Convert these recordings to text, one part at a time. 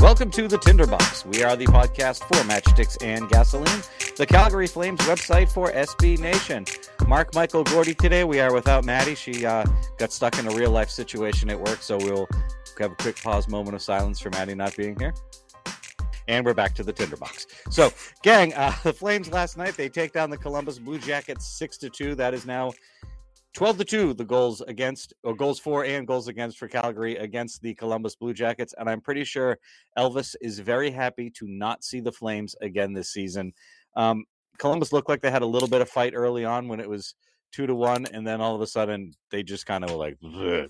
Welcome to the Tinderbox. We are the podcast for Matchsticks and Gasoline, the Calgary Flames website for SB Nation. Mark Michael Gordy today. We are without Maddie. She uh, got stuck in a real life situation at work, so we'll have a quick pause moment of silence for Maddie not being here. And we're back to the Tinderbox. So, gang, uh, the Flames last night they take down the Columbus Blue Jackets six to two. That is now 12 to 2 the goals against or goals for and goals against for Calgary against the Columbus Blue Jackets and I'm pretty sure Elvis is very happy to not see the Flames again this season. Um, Columbus looked like they had a little bit of fight early on when it was 2 to 1 and then all of a sudden they just kind of like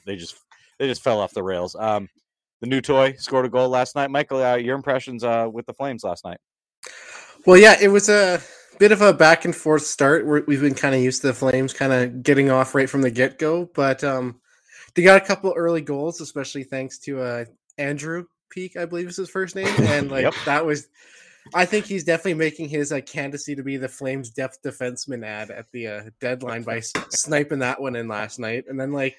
they just they just fell off the rails. Um, the new toy scored a goal last night. Michael, uh, your impressions uh, with the Flames last night? Well, yeah, it was a bit of a back and forth start. we have been kind of used to the Flames kind of getting off right from the get go, but um, they got a couple early goals, especially thanks to uh, Andrew Peeke, I believe is his first name, and like yep. that was. I think he's definitely making his uh, candidacy to be the Flames' depth defenseman ad at the uh, deadline by sniping that one in last night, and then like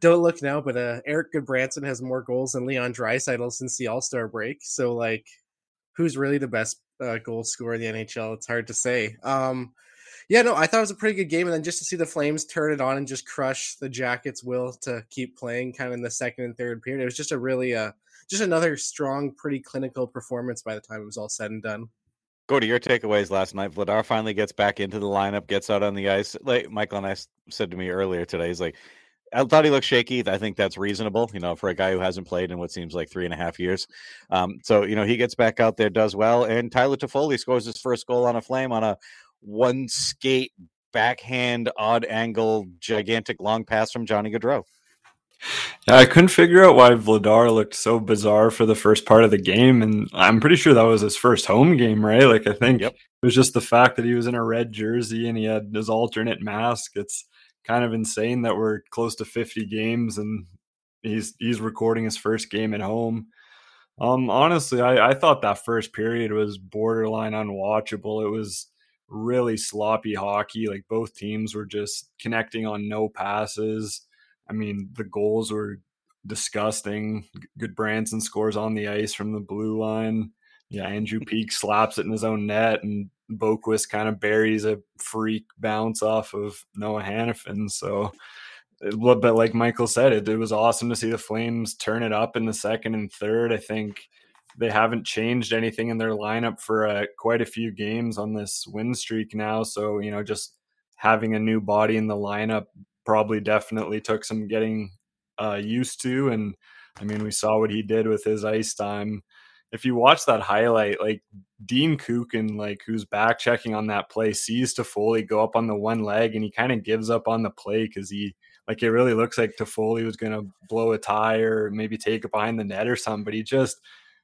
don't look now, but uh, Erik Gudbranson has more goals than Leon Draisaitl since the All Star break. So like, who's really the best uh, goal scorer in the NHL. It's hard to say. Um, yeah, no, I thought it was a pretty good game, and then just to see the Flames turn it on and just crush the Jackets' will to keep playing, kind of in the second and third period, it was just a really, uh, just another strong, pretty clinical performance by the time it was all said and done. Go to your takeaways last night. Vladar finally gets back into the lineup, gets out on the ice. Like Michael and I said to me earlier today, he's like, I thought he looked shaky. I think that's reasonable, you know, for a guy who hasn't played in what seems like three and a half years. Um, so, you know, he gets back out there, does well, and Tyler Toffoli scores his first goal on a flame on a one skate backhand odd angle gigantic long pass from Johnny Gaudreau. Yeah, I couldn't figure out why Vladar looked so bizarre for the first part of the game, and I'm pretty sure that was his first home game, right? Like I think yep. it was just the fact that he was in a red jersey and he had his alternate mask. It's kind of insane that we're close to 50 games and he's he's recording his first game at home. Um, honestly, I, I thought that first period was borderline unwatchable. It was really sloppy hockey. Like both teams were just connecting on no passes. I mean, the goals were disgusting. Gudbranson scores on the ice from the blue line. Yeah, Andrew Peeke slaps it in his own net, and Boqvist kind of buries a freak bounce off of Noah Hanifin. So, but like Michael said, it, it was awesome to see the Flames turn it up in the second and third. I think they haven't changed anything in their lineup for uh, quite a few games on this win streak now. So, you know, just having a new body in the lineup probably definitely took some getting uh, used to. And I mean, we saw what he did with his ice time if you watch that highlight, like Dean Kukan, like who's back checking on that play, sees Toffoli go up on the one leg and he kind of gives up on the play because he like it really looks like Toffoli was gonna blow a tire maybe take it behind the net or something, but he just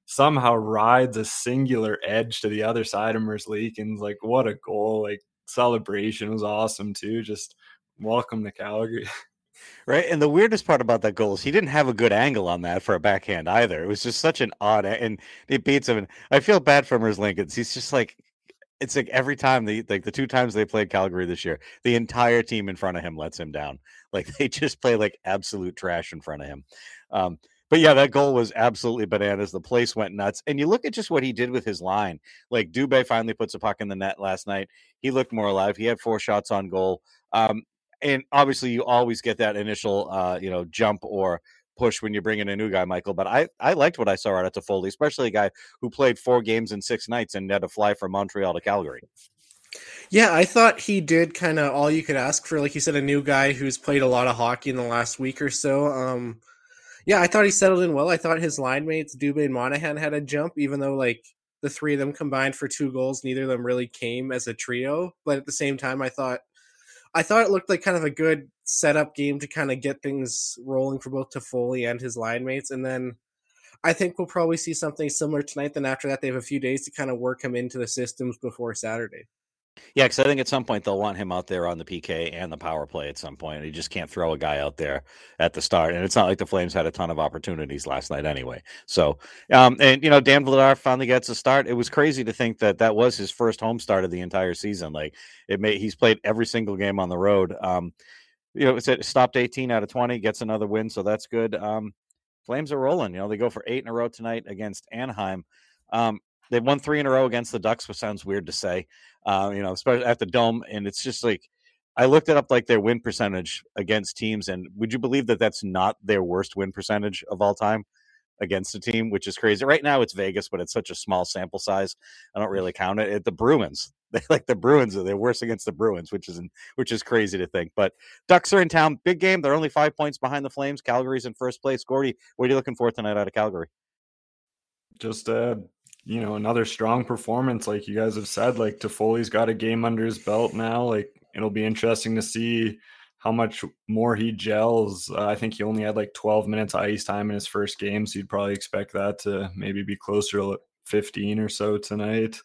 somehow rides a singular edge to the other side of Merzlikins. Like what a goal! Like celebration was awesome too. Just welcome to Calgary. Right. And the weirdest part about that goal is he didn't have a good angle on that for a backhand either. It was just such an odd and he beats him. And I feel bad for Merzlikins. He's just like it's like every time the like the two times they played Calgary this year, the entire team in front of him lets him down. Like they just play like absolute trash in front of him. Um, but yeah, that goal was absolutely bananas. The place went nuts. And you look at just what he did with his line. Like Dubé finally puts a puck in the net last night. He looked more alive. He had four shots on goal. Um, and obviously you always get that initial uh, you know jump or push when you bring in a new guy, Michael. But I I liked what I saw out of Toffoli, especially a guy who played four games in six nights and had to fly from Montreal to Calgary. Yeah, I thought he did kind of all you could ask for, like you said, a new guy who's played a lot of hockey in the last week or so. Um, yeah, I thought he settled in well. I thought his line mates, Dubé and Monahan, had a jump, even though like the three of them combined for two goals, neither of them really came as a trio. But at the same time, I thought I thought it looked like kind of a good setup game to kind of get things rolling for both Toffoli and his line mates. And then I think we'll probably see something similar tonight. Then after that, they have a few days to kind of work him into the systems before Saturday. Yeah, because I think at some point they'll want him out there on the PK and the power play at some point. He just can't throw a guy out there at the start. And it's not like the Flames had a ton of opportunities last night anyway. So, um, and, you know, Dan Vladar finally gets a start. It was crazy to think that that was his first home start of the entire season. Like, it made, he's played every single game on the road. Um, you know, it stopped 18 out of 20, gets another win. So that's good. Um, Flames are rolling. You know, they go for eight in a row tonight against Anaheim. Um, they've won three in a row against the Ducks, which sounds weird to say. Uh, you know, especially at the Dome, and it's just like I looked it up, like their win percentage against teams, and would you believe that that's not their worst win percentage of all time against a team, which is crazy. Right now, it's Vegas, but it's such a small sample size. I don't really count it. the Bruins, they like the Bruins, they're worse against the Bruins, which is which is crazy to think. But Ducks are in town, big game. They're only five points behind the Flames. Calgary's in first place. Gordy, what are you looking for tonight out of Calgary? Just uh you know, another strong performance, like you guys have said. Like Toffoli's got a game under his belt now. Like it'll be interesting to see how much more he gels. Uh, I think he only had like 12 minutes ice time in his first game, so you'd probably expect that to maybe be closer to 15 or so tonight.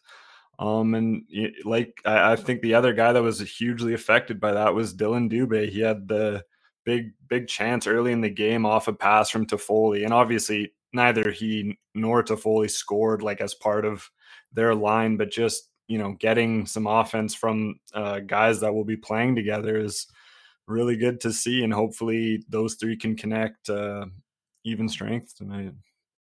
Um, and like I, I think the other guy that was hugely affected by that was Dylan Dubé. He had the big big chance early in the game off a pass from Toffoli, and obviously neither he nor Toffoli scored like as part of their line, but just you know getting some offense from uh, guys that will be playing together is really good to see, and hopefully those three can connect uh, even strength tonight.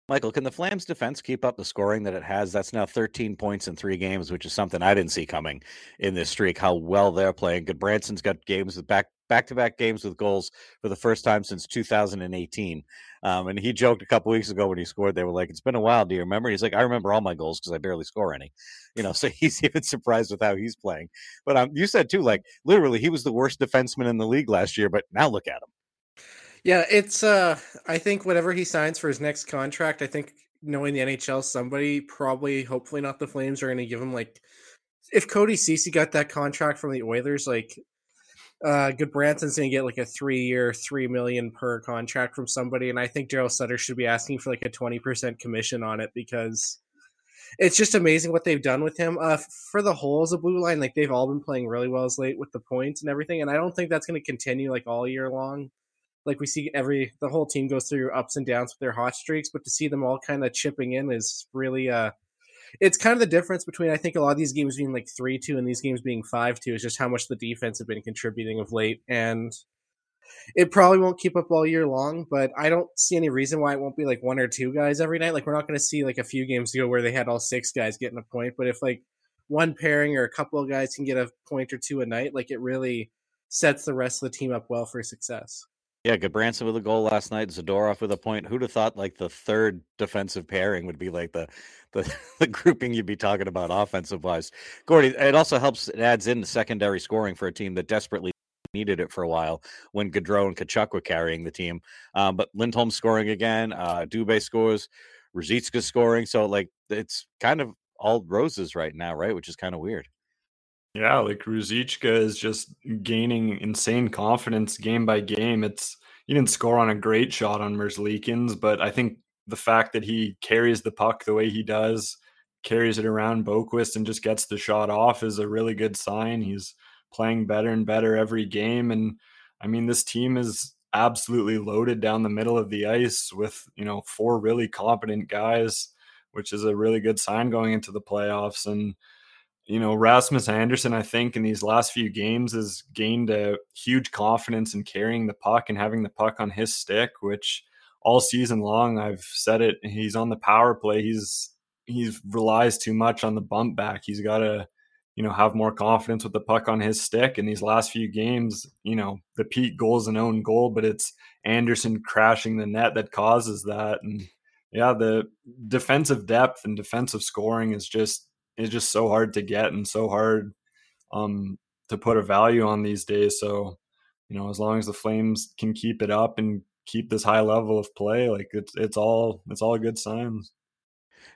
Michael, can the Flames defense keep up the scoring that it has? That's now 13 points in three games, which is something I didn't see coming in this streak. How well they're playing. Gudbranson's got games with back back to back games with goals for the first time since 2018. Um, and he joked a couple weeks ago when he scored, they were like, "It's been a while. Do you remember?" He's like, "I remember all my goals because I barely score any." You know, so he's even surprised with how he's playing. But um, you said too, like literally, he was the worst defenseman in the league last year, but now look at him. Yeah, it's uh I think whatever he signs for his next contract, I think knowing the NHL, somebody probably hopefully not the Flames are gonna give him like if Cody Ceci got that contract from the Oilers, like uh Gudbranson's gonna get like a three year, three million per contract from somebody, and I think Daryl Sutter should be asking for like a twenty percent commission on it because it's just amazing what they've done with him. Uh, for the whole as a blue line, like they've all been playing really well as late with the points and everything, and I don't think that's going to continue like all year long like we see every the whole team goes through ups and downs with their hot streaks, but to see them all kind of chipping in is really uh it's kind of the difference between I think a lot of these games being like three two and these games being five two is just how much the defense have been contributing of late and it probably won't keep up all year long, but I don't see any reason why it won't be like one or two guys every night. Like we're not going to see like a few games ago where they had all six guys getting a point, but if like one pairing or a couple of guys can get a point or two a night, like it really sets the rest of the team up well for success. Yeah, Gudbranson with a goal last night. Zadorov with a point. Who'd have thought like the third defensive pairing would be like the the, the grouping you'd be talking about offensive wise. Gordy, it also helps. It adds in the secondary scoring for a team that desperately needed it for a while when Gaudreau and Tkachuk were carrying the team. Um, but Lindholm scoring again. Uh, Dubé scores. Ruzicka scoring. So like it's kind of all roses right now, right? Which is kind of weird. Yeah, like Ruzicka is just gaining insane confidence game by game. It's he didn't score on a great shot on Merzlikins, but I think the fact that he carries the puck the way he does, carries it around Boqvist and just gets the shot off is a really good sign. He's playing better and better every game. And I mean, this team is absolutely loaded down the middle of the ice with, you know, four really competent guys, which is a really good sign going into the playoffs. And you know, Rasmus Andersson, I think in these last few games has gained a huge confidence in carrying the puck and having the puck on his stick, which all season long I've said it. He's on the power play. He's he's relies too much on the bump back. He's got to, you know, have more confidence with the puck on his stick. In these last few games, you know, the Peeke goal is an own goal, but it's Andersson crashing the net that causes that. And yeah, the defensive depth and defensive scoring is just is just so hard to get and so hard um, to put a value on these days. So, you know, as long as the Flames can keep it up and keep this high level of play, like it's it's all it's all good signs.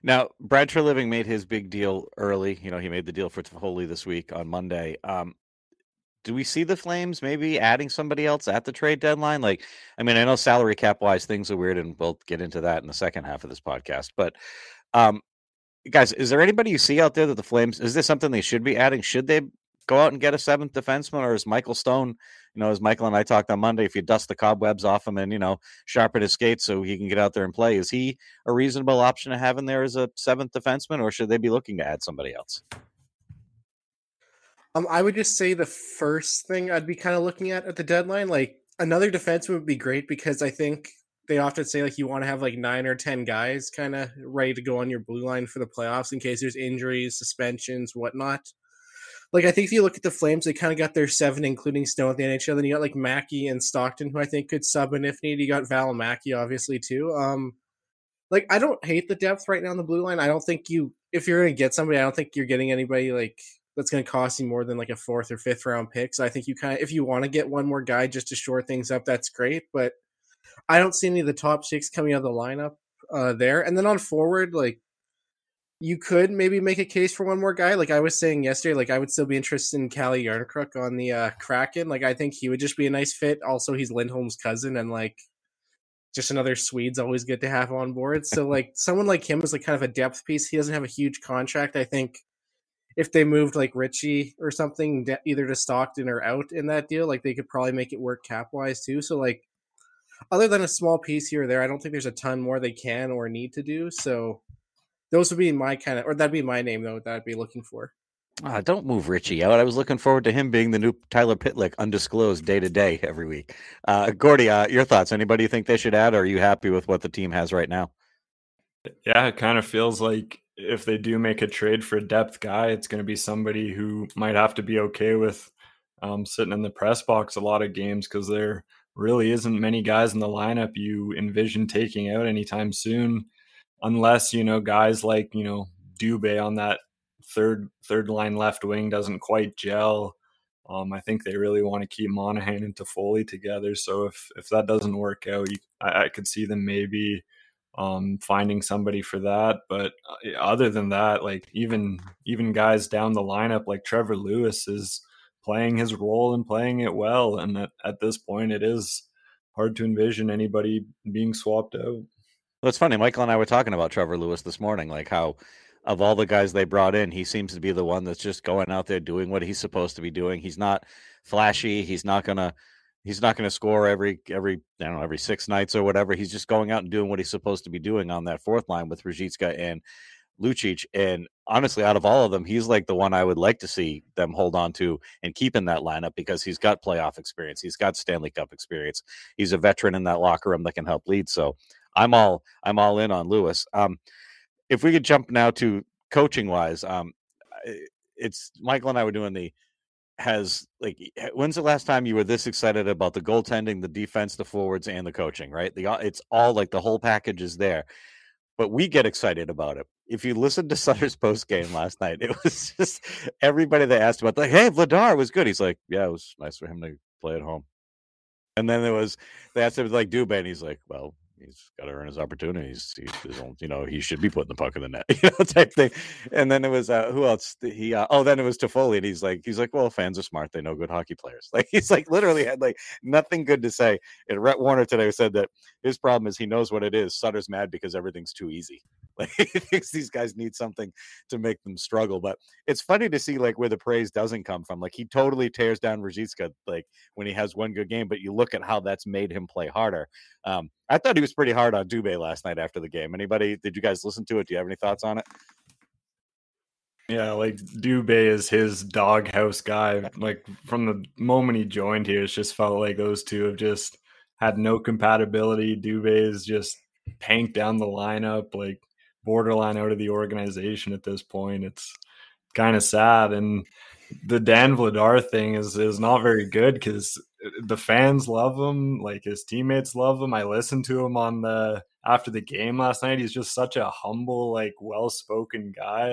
Now, Brad Treliving made his big deal early. You know, he made the deal for Toffoli this week on Monday. Um, do we see the Flames maybe adding somebody else at the trade deadline? Like, I mean, I know salary cap wise things are weird, and we'll get into that in the second half of this podcast. But, um, guys, is there anybody you see out there that the Flames is this something they should be adding? Should they go out and get a seventh defenseman, or is Michael Stone, you know, as Michael and I talked on Monday, if you dust the cobwebs off him and you know sharpen his skates so he can get out there and play, is he a reasonable option to have in there as a seventh defenseman, or should they be looking to add somebody else? Um, I would just say the first thing I'd be kind of looking at at the deadline, like another defenseman would be great because I think they often say like you want to have like nine or ten guys kind of ready to go on your blue line for the playoffs in case there's injuries, suspensions, whatnot. Like I think if you look at the Flames, they kind of got their seven, including Stone at the NHL. Then you got like Mackey and Stockton, who I think could sub in if needed. You got Val Valimaki, obviously too. Um, like I don't hate the depth right now on the blue line. I don't think you, if you're gonna get somebody, I don't think you're getting anybody like that's going to cost you more than like a fourth or fifth round pick. So I think you kind of, if you want to get one more guy just to shore things up, that's great. But I don't see any of the top six coming out of the lineup uh, there. And then on forward, like you could maybe make a case for one more guy. Like I was saying yesterday, like I would still be interested in Calle Jarnkrok on the uh, Kraken. Like I think he would just be a nice fit. Also, he's Lindholm's cousin, and like just another Swede's always good to have on board. So like someone like him is like kind of a depth piece. He doesn't have a huge contract. I think if they moved like Ritchie or something, either to Stockton or out in that deal, like they could probably make it work cap wise too. So like, other than a small piece here or there, I don't think there's a ton more they can or need to do. So those would be my kind of, or that'd be my name though that I'd be looking for. Ah, don't move Ritchie out. I was looking forward to him being the new Tyler Pitlick, undisclosed day to day every week. Uh, Gordy, uh, your thoughts? Anybody you think they should add? Or are you happy with what the team has right now? Yeah, it kind of feels like if they do make a trade for a depth guy, it's going to be somebody who might have to be okay with um, sitting in the press box a lot of games because there really isn't many guys in the lineup you envision taking out anytime soon, unless you know guys like you know Dubé on that third third line left wing doesn't quite gel. Um, I think they really want to keep Monahan and Toffoli together. So if if that doesn't work out, you, I, I could see them maybe um, finding somebody for that. But uh, other than that, like even even guys down the lineup like Trevor Lewis is playing his role and playing it well. And at, at this point, it is hard to envision anybody being swapped out. Well, it's funny. Michael and I were talking about Trevor Lewis this morning, like how of all the guys they brought in, he seems to be the one that's just going out there doing what he's supposed to be doing. He's not flashy. He's not gonna he's not to score every every I don't know every six nights or whatever. He's just going out and doing what he's supposed to be doing on that fourth line with Ruzicka and Lucic. And honestly, out of all of them, he's like the one I would like to see them hold on to and keep in that lineup because he's got playoff experience. He's got Stanley Cup experience. He's a veteran in that locker room that can help lead. So I'm all I'm all in on Lewis. Um, if we could jump now to coaching wise, um, it's Michael and I were doing the has like when's the last time you were this excited about the goaltending, the defense, the forwards, and the coaching? Right, the it's all like the whole package is there. But we get excited about it. If you listened to Sutter's post game last night, it was just everybody they asked about, like, "Hey, Vladar was good." He's like, "Yeah, it was nice for him to play at home." And then there was they asked him like Dubé, and he's like, "Well, he's got to earn his opportunities. He, you know, he should be putting the puck in the net, you know, type thing. And then it was uh, who else? He uh, oh, then it was Toffoli, and he's like, he's like, well, fans are smart; they know good hockey players. Like he's like literally had like nothing good to say. And Rhett Warrener today said that his problem is he knows what it is. Sutter's mad because everything's too easy. Like he thinks these guys need something to make them struggle. But it's funny to see like where the praise doesn't come from. Like he totally tears down Ruzicka like when he has one good game, but you look at how that's made him play harder. Um, I thought he was pretty hard on Dubé last night after the game. Anybody? Did you guys listen to it? Do you have any thoughts on it? Yeah, like Dubé is his doghouse guy. Like from the moment he joined here, it's just felt like those two have just had no compatibility. Dubé is just tanked down the lineup. Like borderline out of the organization at this point. It's kind of sad. And the Dan Vladar thing is is not very good because uh, the fans love him, like his teammates love him. I listened to him on the after the game last night. He's just such a humble, like well spoken guy.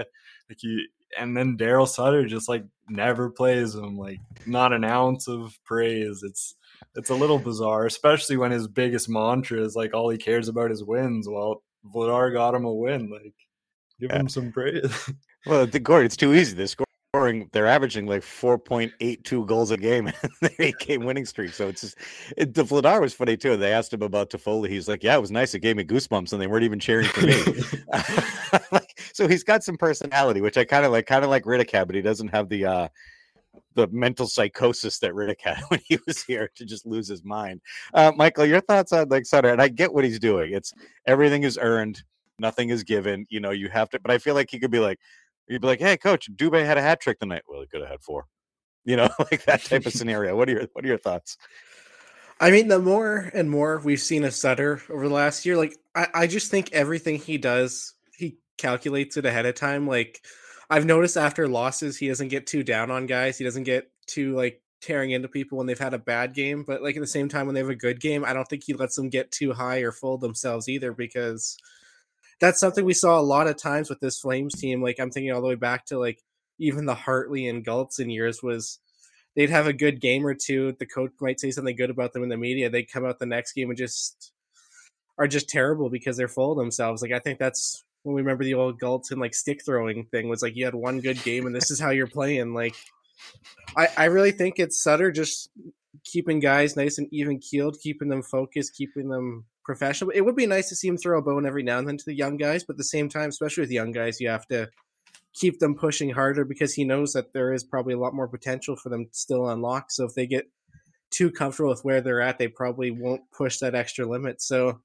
Like he and then Daryl Sutter just like never plays him, like not an ounce of praise. It's it's a little bizarre, especially when his biggest mantra is like all he cares about is wins. Well, Vladar got him a win. Like, give yeah. him some praise. well, the Gord, it's too easy. They score scoring. They're averaging like four point eight two goals a game eight game winning streak. So it's just it, the Vladar was funny too. They asked him about Toffoli. He's like, "Yeah, it was nice. It gave me goosebumps, and they weren't even cheering for me." like, so he's got some personality, which I kind of like. Kind of like Rittich, but he doesn't have the uh the mental psychosis that Rittich had when he was here to just lose his mind. Uh, Michael, your thoughts on like Sutter? And I get what he's doing. It's everything is earned, nothing is given. You know, you have to. But I feel like he could be like, You'd be like, "Hey, coach, Dubé had a hat trick tonight." Well, he could have had four. You know, like that type of scenario. What are your What are your thoughts? I mean, the more and more we've seen of Sutter over the last year, like I, I just think everything he does, he calculates it ahead of time. Like I've noticed after losses, he doesn't get too down on guys. He doesn't get too like tearing into people when they've had a bad game. But like at the same time, when they have a good game, I don't think he lets them get too high or fold themselves either because that's something we saw a lot of times with this Flames team. Like I'm thinking all the way back to like even the Hartley and Gulutzan years was they'd have a good game or two. The coach might say something good about them in the media. They come out the next game and just are just terrible because they're full of themselves. Like I think that's when we remember the old Gulutzan like stick throwing thing was like you had one good game and this is how you're playing. Like I, I really think it's Sutter just keeping guys nice and even keeled, keeping them focused, keeping them professional. It would be nice to see him throw a bone every now and then to the young guys, but at the same time, especially with young guys, you have to keep them pushing harder because he knows that there is probably a lot more potential for them still unlock. So if they get too comfortable with where they're at, they probably won't push that extra limit. So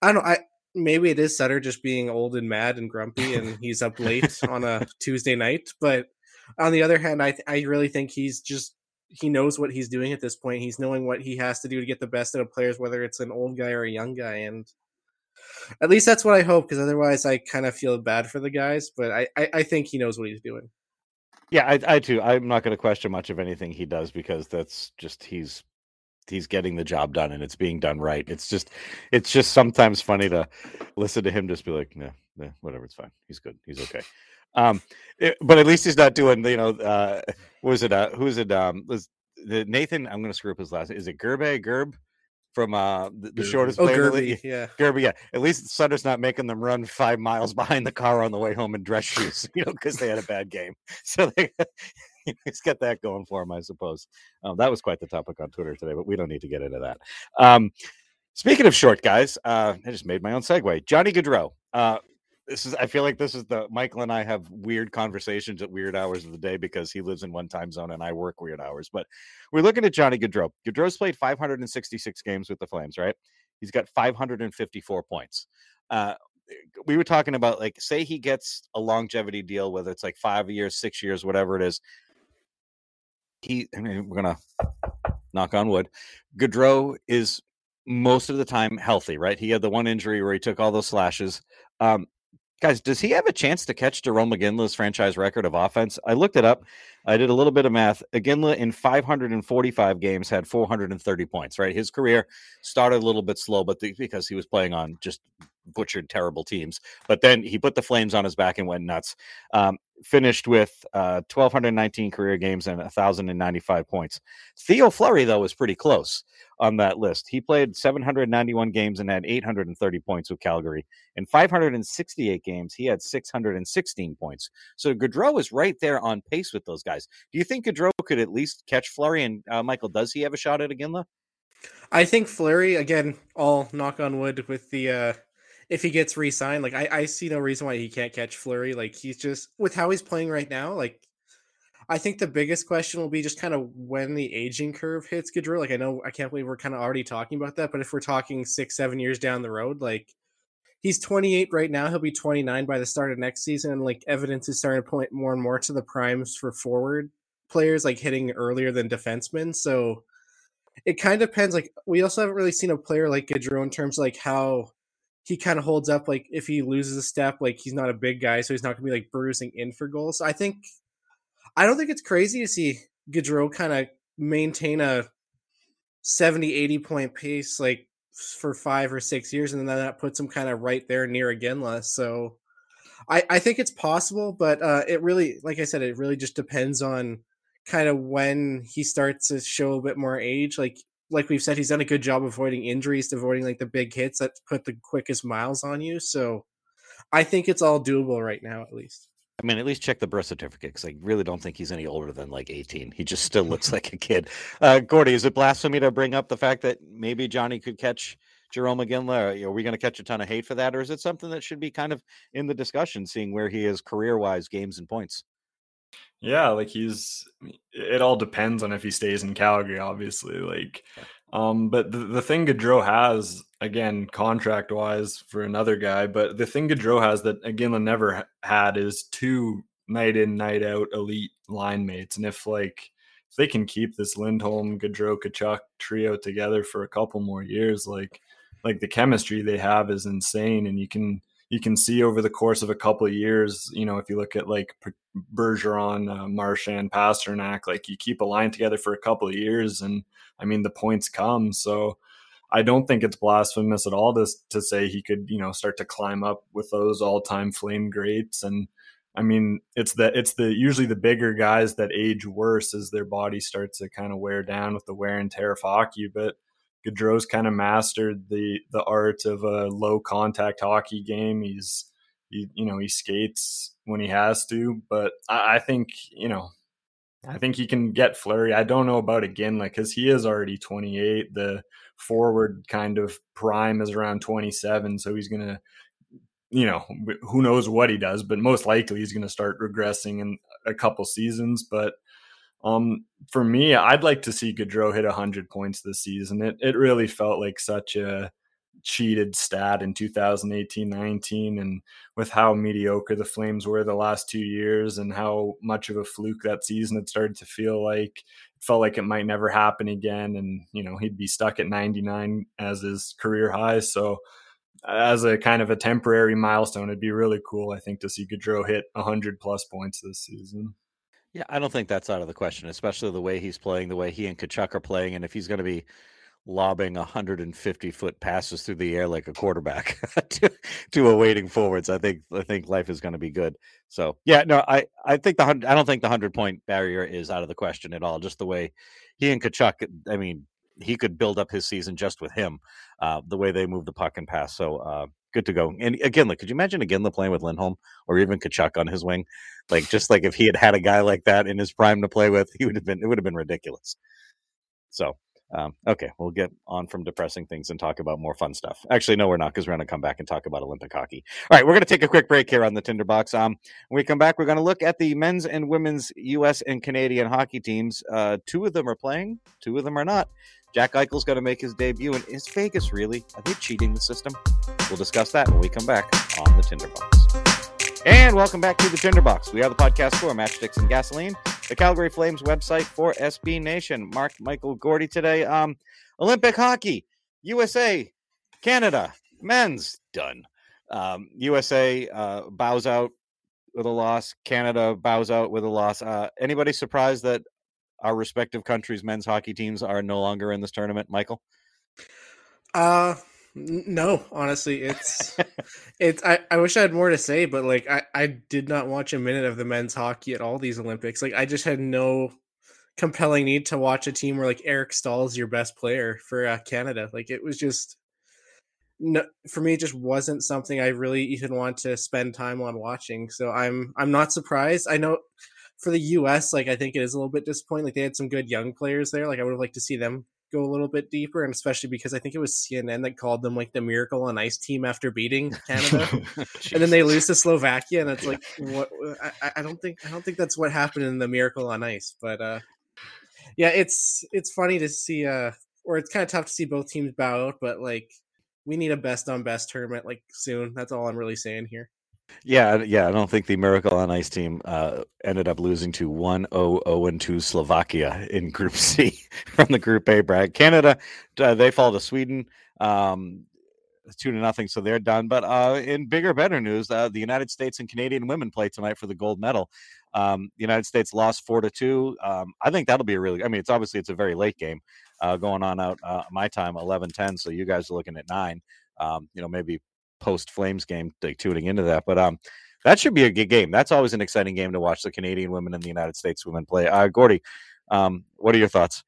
I don't know. I maybe it is Sutter just being old and mad and grumpy, and he's up late on a Tuesday night. But on the other hand, I I really think he's just he knows what he's doing at this point. He's knowing what he has to do to get the best out of players, whether it's an old guy or a young guy. And at least that's what I hope, because otherwise I kind of feel bad for the guys. But I, I, I think he knows what he's doing. Yeah, I, I too. I'm not going to question much of anything he does because that's just he's he's getting the job done and it's being done right. It's just it's just sometimes funny to listen to him just be like, nah, nah whatever, it's fine. He's good. He's okay. Um, it, but at least he's not doing, you know, uh, was it, uh, who is it? Um, was the Nathan, I'm going to screw up his last name. Is it Gerbe, Gerb? From uh the, the shortest oh, Gerby, yeah, Gerby, yeah. At least Sutter's not making them run five miles behind the car on the way home in dress shoes, you know, because they had a bad game. So they, he's got that going for him, I suppose. Um, that was quite the topic on Twitter today, but we don't need to get into that. Um, speaking of short guys, uh, I just made my own segue. Johnny Gaudreau, uh, this is I feel like this is the Michael and I have weird conversations at weird hours of the day because he lives in one time zone and I work weird hours. But we're looking at Johnny Gaudreau. Gaudreau's played 566 games with the Flames, right? He's got 554 points. Uh, we were talking about like say he gets a longevity deal, whether it's like five years, six years, whatever it is. He, I mean, we're gonna knock on wood. Gaudreau is most of the time healthy, right? He had the one injury where he took all those slashes. Um, Guys, does he have a chance to catch Jarome Iginla's franchise record of offense? I looked it up. I did a little bit of math. Iginla in 545 games had 430 points, right? His career started a little bit slow, but the, because he was playing on just butchered, terrible teams. But then he put the Flames on his back and went nuts. Um, finished with uh, 1,219 career games and 1,095 points. Theo Fleury, though, was pretty close on that list. He played 791 games and had 830 points with Calgary. In 568 games, he had 616 points. So Gaudreau is right there on pace with those guys. Do you think Gaudreau could at least catch Fleury? And uh, Michael, does he have a shot at Iginla? I think Fleury, again, all knock on wood with the uh if he gets re-signed, like I, I see no reason why he can't catch Fleury. Like he's just with how he's playing right now, like I think the biggest question will be just kind of when the aging curve hits Gaudreau. Like I know I can't believe we're kind of already talking about that, but if we're talking six, seven years down the road, like he's 28 right now, he'll be 29 by the start of next season, and like evidence is starting to point more and more to the primes for forward players, like hitting earlier than defensemen. So it kind of depends. Like we also haven't really seen a player like Gaudreau in terms of like how he kind of holds up like if he loses a step like he's not a big guy so he's not to be like bruising in for goals. So i think i don't think it's crazy to see Gaudreau kind of maintain a 70 80 point pace like for five or six years and then that puts him kind of right there near Iginla so i i think it's possible but uh it really like i said it really just depends on kind of when he starts to show a bit more age like like we've said, he's done a good job avoiding injuries, avoiding like the big hits that put the quickest miles on you. So I think it's all doable right now, at least. I mean, at least check the birth certificate because I really don't think he's any older than like 18. He just still looks like a kid. Uh, Gordy, is it blasphemy to bring up the fact that maybe Johnny could catch Jarome Iginla? Are we going to catch a ton of hate for that, or is it something that should be kind of in the discussion, seeing where he is career-wise, games and points? Yeah, like he's. It all depends on if he stays in Calgary, obviously. Like, um, but the, the thing Gaudreau has again, contract wise, for another guy, but the thing Gaudreau has that Iginla never had is two night in, night out elite line mates, and if like if they can keep this Lindholm, Gaudreau, Tkachuk trio together for a couple more years, like like the chemistry they have is insane, and you can you can see over the course of a couple of years, you know, if you look at like Bergeron, uh, Marchand, Pastrnak, like you keep a line together for a couple of years, and I mean the points come. So I don't think it's blasphemous at all to to say he could, you know, start to climb up with those all time flame greats. And I mean, it's the it's the usually the bigger guys that age worse as their body starts to kind of wear down with the wear and tear of hockey, but Gaudreau's kind of mastered the the art of a low contact hockey game. He's he, you know he skates when he has to, but I, I think you know I think he can get Fleury. I don't know about again, like because he is already 28. The forward kind of prime is around 27, so he's gonna, you know, who knows what he does, but most likely he's gonna start regressing in a couple seasons. But um, for me, I'd like to see Gaudreau hit 100 points this season. It it really felt like such a cheated stat in 2018-19 and with how mediocre the Flames were the last 2 years and how much of a fluke that season had started to feel like it felt like it might never happen again and you know he'd be stuck at 99 as his career high so as a kind of a temporary milestone it'd be really cool I think to see Gaudreau hit 100 plus points this season. Yeah, I don't think that's out of the question, especially the way he's playing, the way he and Tkachuk are playing, and if he's going to be lobbing 150 foot passes through the air like a quarterback to, to awaiting forwards, I think I think life is going to be good. So yeah, no, I I think the I don't think the hundred point barrier is out of the question at all. Just the way he and Tkachuk, I mean, he could build up his season just with him, uh, the way they move the puck and pass. So uh, good to go. And again, like, could you imagine again the playing with Lindholm or even Tkachuk on his wing? Like, just like if he had had a guy like that in his prime to play with, he would have been. It would have been ridiculous. So, um, okay, we'll get on from depressing things and talk about more fun stuff. Actually, no, we're not because we're going to come back and talk about Olympic hockey. All right, we're going to take a quick break here on the Tinderbox. Um, when we come back, we're going to look at the men's and women's U.S. and Canadian hockey teams. Uh, two of them are playing, two of them are not. Jack Eichel's going to make his debut. And is Vegas really? Are they cheating the system? We'll discuss that when we come back on the Tinderbox. And welcome back to the Tinderbox. We are the podcast for Matchsticks and Gasoline, the Calgary Flames website for SB Nation. Mark Michael Gordy today. Um, Olympic hockey, USA, Canada, men's done. Um, USA uh, bows out with a loss. Canada bows out with a loss. Uh, anybody surprised that our respective countries' men's hockey teams are no longer in this tournament, Michael? Uh no, honestly, it's it's. I, I wish I had more to say, but like I I did not watch a minute of the men's hockey at all these Olympics. Like I just had no compelling need to watch a team where like Eric Staal is your best player for uh, Canada. Like it was just no for me. It just wasn't something I really even want to spend time on watching. So I'm I'm not surprised. I know for the U.S., like I think it is a little bit disappointing. Like they had some good young players there. Like I would have liked to see them go a little bit deeper, and especially because I think it was CNN that called them like the Miracle on Ice team after beating Canada, and then they lose to Slovakia, and it's like what I, I don't think I don't think that's what happened in the Miracle on Ice, but uh, yeah, it's it's funny to see uh, or it's kind of tough to see both teams bow out, but like we need a best on best tournament like soon. That's all I'm really saying here. Yeah, yeah. I don't think the Miracle on Ice team uh, ended up losing to 1 0 0 2 Slovakia in Group C from the Group A brag. Canada, uh, they fall to Sweden. Um, two to nothing, so they're done. But uh, in bigger, better news, uh, the United States and Canadian women play tonight for the gold medal. Um, the United States lost four to two. Um, I think that'll be a really. I mean, it's obviously it's a very late game uh, going on out uh, my time 11-10, so you guys are looking at nine. Um, you know, maybe post Flames game, like tuning into that. But um, that should be a good game. That's always an exciting game to watch the Canadian women and the United States women play. Uh, Gordy, um, what are your thoughts?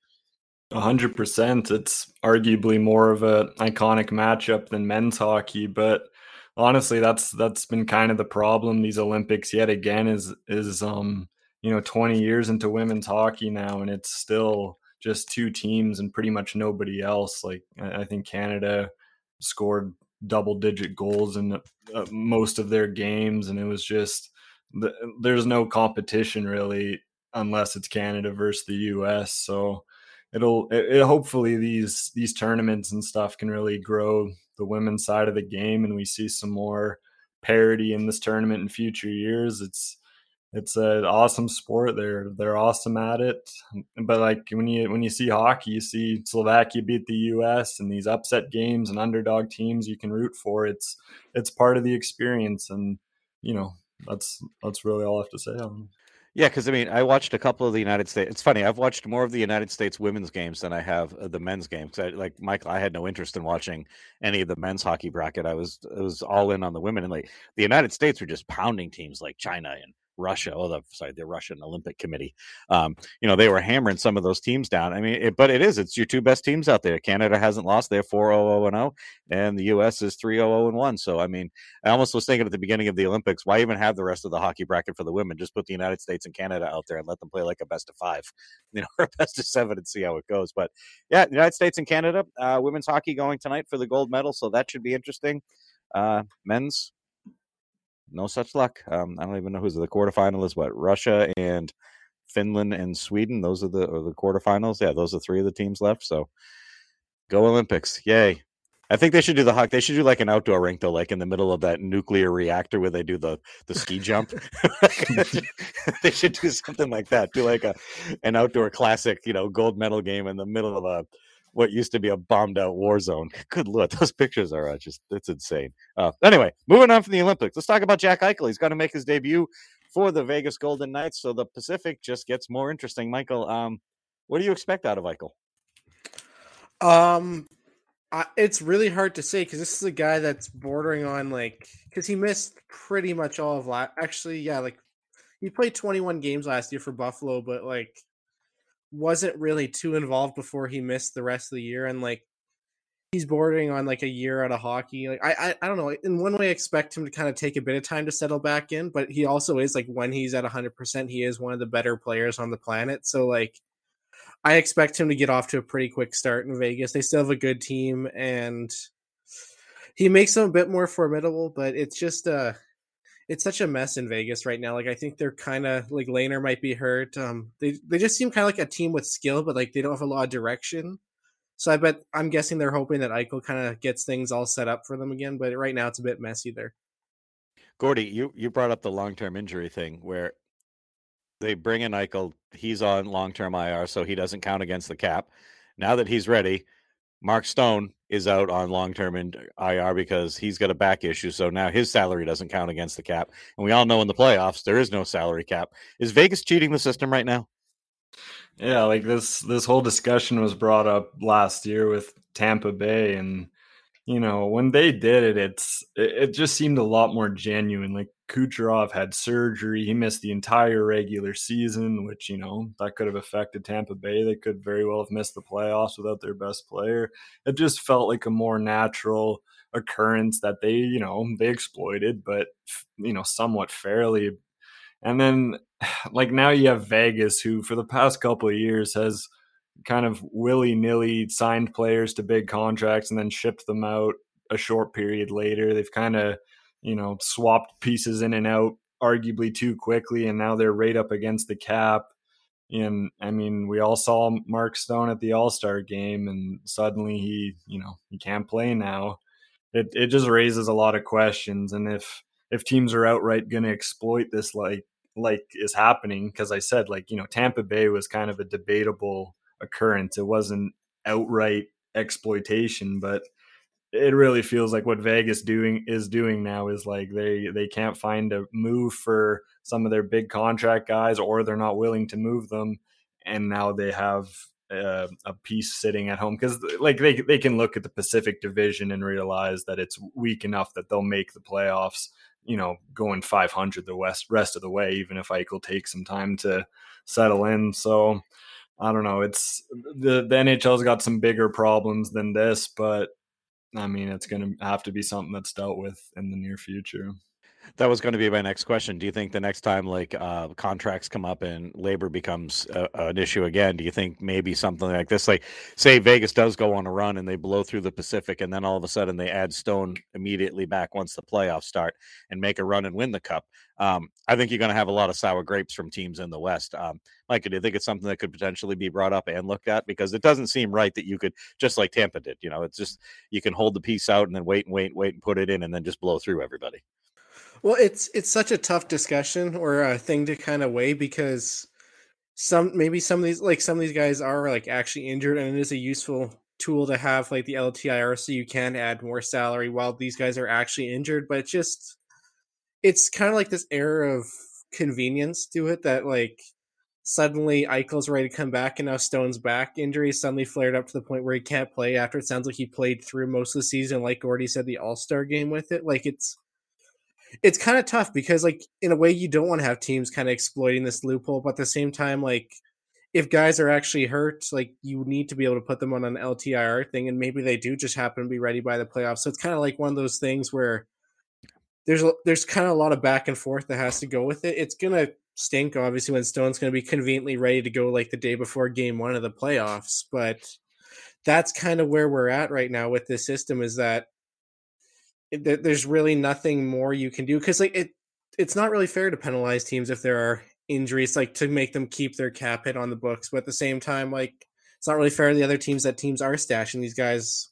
hundred percent. It's arguably more of an iconic matchup than men's hockey, but honestly, that's that's been kind of the problem. These Olympics yet again is is um you know 20 years into women's hockey now, and it's still just two teams and pretty much nobody else. Like I think Canada scored double digit goals in uh, most of their games, and it was just the, there's no competition really unless it's Canada versus the U.S. So it'll it, it, hopefully these these tournaments and stuff can really grow the women's side of the game, and we see some more parity in this tournament in future years. It's it's an awesome sport. They're they're awesome at it. But like when you when you see hockey, you see Slovakia beat the U.S. and these upset games and underdog teams you can root for. It's it's part of the experience, and you know that's that's really all I have to say on. Yeah, because I mean, I watched a couple of the United States. It's funny, I've watched more of the United States women's games than I have the men's games. I, like Michael, I had no interest in watching any of the men's hockey bracket. I was I was all in on the women, and like the United States were just pounding teams like China and Russia, oh, the, sorry, the Russian Olympic Committee. Um, you know, they were hammering some of those teams down. I mean, it, but it is, it's your two best teams out there. Canada hasn't lost. They're 4 0 0 and the U.S. is 3 0 1. So, I mean, I almost was thinking at the beginning of the Olympics, why even have the rest of the hockey bracket for the women? Just put the United States and Canada out there and let them play like a best of five, you know, or best of seven and see how it goes. But yeah, United States and Canada, uh, women's hockey going tonight for the gold medal. So that should be interesting. Uh, men's no such luck. Um, I don't even know who's the quarterfinalists. What Russia and Finland and Sweden? Those are the the quarterfinals. Yeah, those are three of the teams left. So go Olympics! Yay! I think they should do the hockey. They should do like an outdoor rink though, like in the middle of that nuclear reactor where they do the the ski jump. they should do something like that. Do like a an outdoor classic, you know, gold medal game in the middle of a what used to be a bombed out war zone. Good lord, those pictures are uh, just it's insane. Uh, anyway, moving on from the Olympics, let's talk about Jack Eichel. He's going to make his debut for the Vegas Golden Knights, so the Pacific just gets more interesting. Michael, um, what do you expect out of Eichel? Um, I, it's really hard to say because this is a guy that's bordering on like because he missed pretty much all of last. Actually, yeah, like he played 21 games last year for Buffalo, but like wasn't really too involved before he missed the rest of the year and like he's bordering on like a year out of hockey like I, I i don't know in one way I expect him to kind of take a bit of time to settle back in but he also is like when he's at 100% he is one of the better players on the planet so like i expect him to get off to a pretty quick start in vegas. They still have a good team and he makes them a bit more formidable but it's just uh it's such a mess in Vegas right now. Like I think they're kind of like Lehner might be hurt. Um, they they just seem kind of like a team with skill, but like they don't have a lot of direction. So I bet I'm guessing they're hoping that Eichel kind of gets things all set up for them again. But right now it's a bit messy there. Gordy, you you brought up the long term injury thing where they bring in Eichel. He's on long term IR, so he doesn't count against the cap. Now that he's ready, Mark Stone is out on long term IR uh, because he's got a back issue. So now his salary doesn't count against the cap. And we all know in the playoffs there is no salary cap. Is Vegas cheating the system right now? Yeah, like this this whole discussion was brought up last year with Tampa Bay and you know, when they did it, it's it, just seemed a lot more genuine. Like Kucherov had surgery. He missed the entire regular season, which, you know, that could have affected Tampa Bay. They could very well have missed the playoffs without their best player. It just felt like a more natural occurrence that they, you know, they exploited, but, you know, somewhat fairly. And then, like, now you have Vegas, who for the past couple of years has kind of willy nilly signed players to big contracts and then shipped them out a short period later. They've kind of, you know, swapped pieces in and out arguably too quickly, and now they're right up against the cap. And I mean, we all saw Mark Stone at the All Star game, and suddenly he, you know, he can't play now. It it just raises a lot of questions, and if if teams are outright going to exploit this, like like is happening, because I said like you know Tampa Bay was kind of a debatable occurrence. It wasn't outright exploitation, but it really feels like what Vegas doing is doing now is like they they can't find a move for some of their big contract guys, or they're not willing to move them, and now they have a, a piece sitting at home because like they they can look at the Pacific Division and realize that it's weak enough that they'll make the playoffs. You know, going 500 the west rest of the way, even if Eichel takes some time to settle in. So I don't know. It's the the NHL's got some bigger problems than this, but I mean, it's going to have to be something that's dealt with in the near future. That was going to be my next question. Do you think the next time like uh, contracts come up and labor becomes an issue again, do you think maybe something like this, like say Vegas does go on a run and they blow through the Pacific, and then all of a sudden they add Stone immediately back once the playoffs start and make a run and win the cup? Um, I think you're going to have a lot of sour grapes from teams in the West. Um, Mike, do you think it's something that could potentially be brought up and looked at? Because it doesn't seem right that you could just like Tampa did. You know, it's just you can hold the piece out and then wait and wait and wait and put it in and then just blow through everybody. Well, it's it's such a tough discussion or a thing to kind of weigh because some maybe some of these like some of these guys are like actually injured and it is a useful tool to have like the LTIR so you can add more salary while these guys are actually injured, but it's just it's kind of like this air of convenience to it that like suddenly Eichel's ready to come back and now Stone's back. Injury suddenly flared up to the point where he can't play after it sounds like he played through most of the season like Gordy said the All-Star game with it. Like it's it's kind of tough because like in a way you don't want to have teams kind of exploiting this loophole but at the same time like if guys are actually hurt like you need to be able to put them on an ltir thing and maybe they do just happen to be ready by the playoffs. So it's kind of like one of those things where there's a, there's kind of a lot of back and forth that has to go with it. It's gonna stink obviously when stone's gonna be conveniently ready to go like the day before game one of the playoffs but that's kind of where we're at right now with this system is that there's really nothing more you can do because like it it's not really fair to penalize teams if there are injuries like to make them keep their cap hit on the books but at the same time like it's not really fair to the other teams that teams are stashing these guys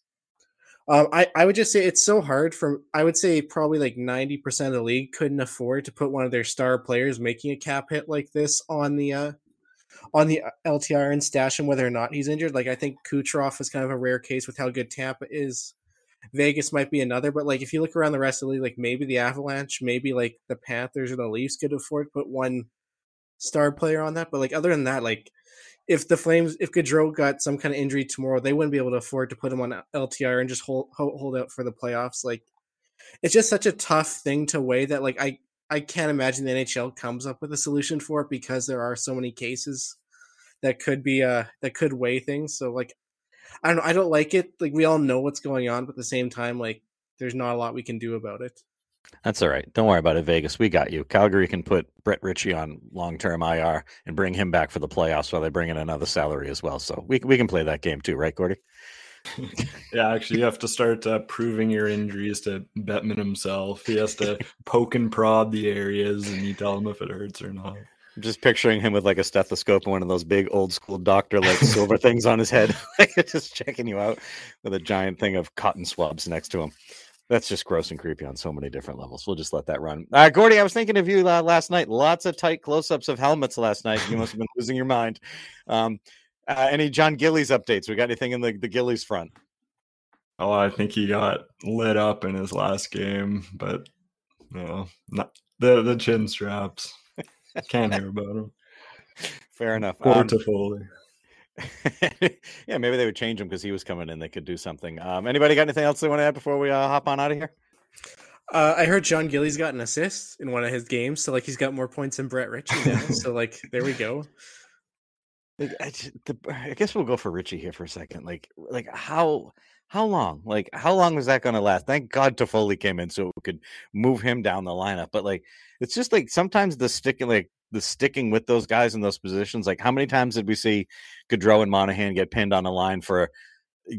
um, I, I would just say it's so hard from I would say probably like 90% of the league couldn't afford to put one of their star players making a cap hit like this on the uh on the uh, LTR and stash him whether or not he's injured. Like I think Kucherov is kind of a rare case with how good Tampa is Vegas might be another, but like if you look around the rest of the league, like maybe the Avalanche, maybe like the Panthers or the Leafs could afford to put one star player on that. But like other than that, like if the Flames, if Gaudreau got some kind of injury tomorrow, they wouldn't be able to afford to put him on LTR and just hold hold out for the playoffs. Like it's just such a tough thing to weigh that like I I can't imagine the NHL comes up with a solution for it because there are so many cases that could be uh that could weigh things. So like I don't. I don't like it. Like we all know what's going on, but at the same time, like there's not a lot we can do about it. That's all right. Don't worry about it, Vegas. We got you. Calgary can put Brett Ritchie on long term IR and bring him back for the playoffs while they bring in another salary as well. So we we can play that game too, right, Gordy? yeah, actually, you have to start uh, proving your injuries to Bettman himself. He has to poke and prod the areas, and you tell him if it hurts or not. I'm just picturing him with like a stethoscope and one of those big old school doctor like silver things on his head, just checking you out with a giant thing of cotton swabs next to him. That's just gross and creepy on so many different levels. We'll just let that run. Uh, Gordy, I was thinking of you uh, last night. Lots of tight close-ups of helmets last night. You must have been losing your mind. Um, uh, any Jon Gillies updates? We got anything in the, the Gillies front? Oh, I think he got lit up in his last game, but you know, not the the chin straps. Can't hear about him. Fair enough. um, Toffoli. yeah, maybe they would change him because he was coming in. They could do something. Um, anybody got anything else they want to add before we uh, hop on out of here? Uh, I heard Jon Gillies got an assist in one of his games, so like he's got more points than Brett Ritchie now. so like there we go. Like, I, the, I guess we'll go for Ritchie here for a second. Like, like how how long? Like, how long was that going to last? Thank God Toffoli came in so we could move him down the lineup. But like, it's just like sometimes the sticking, like the sticking with those guys in those positions. Like, how many times did we see Gaudreau and Monahan get pinned on a line for eh,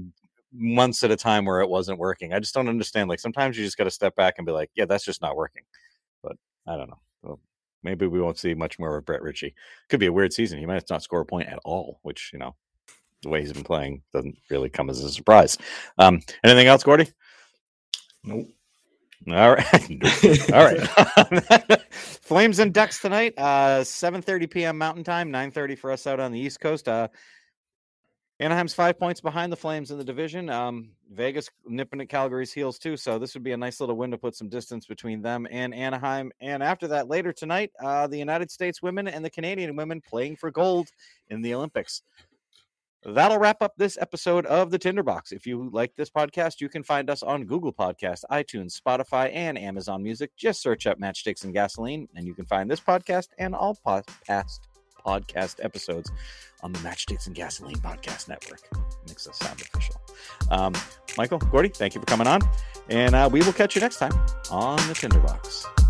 months at a time where it wasn't working? I just don't understand. Like, sometimes you just got to step back and be like, yeah, that's just not working. But I don't know. Well, maybe we won't see much more of Brett Ritchie. Could be a weird season. He might not score a point at all, which you know the way he's been playing doesn't really come as a surprise. Um, anything else, Gordy? Nope. All right. All right. Flames and Ducks tonight, uh, 7.30 p.m. Mountain Time, 9.30 for us out on the East Coast. Uh, Anaheim's five points behind the Flames in the division. Um, Vegas nipping at Calgary's heels too. So this would be a nice little win to put some distance between them and Anaheim. And after that, later tonight, uh, the United States women and the Canadian women playing for gold in the Olympics that'll wrap up this episode of the Tinderbox. If you like this podcast, you can find us on Google Podcast, iTunes, Spotify, and Amazon Music. Just search up Matchsticks and Gasoline, and you can find this podcast and all past podcast episodes on the Matchsticks and Gasoline Podcast Network. Makes us sound official. Um, Michael, Gordy, thank you for coming on. And uh, we will catch you next time on the Tinderbox.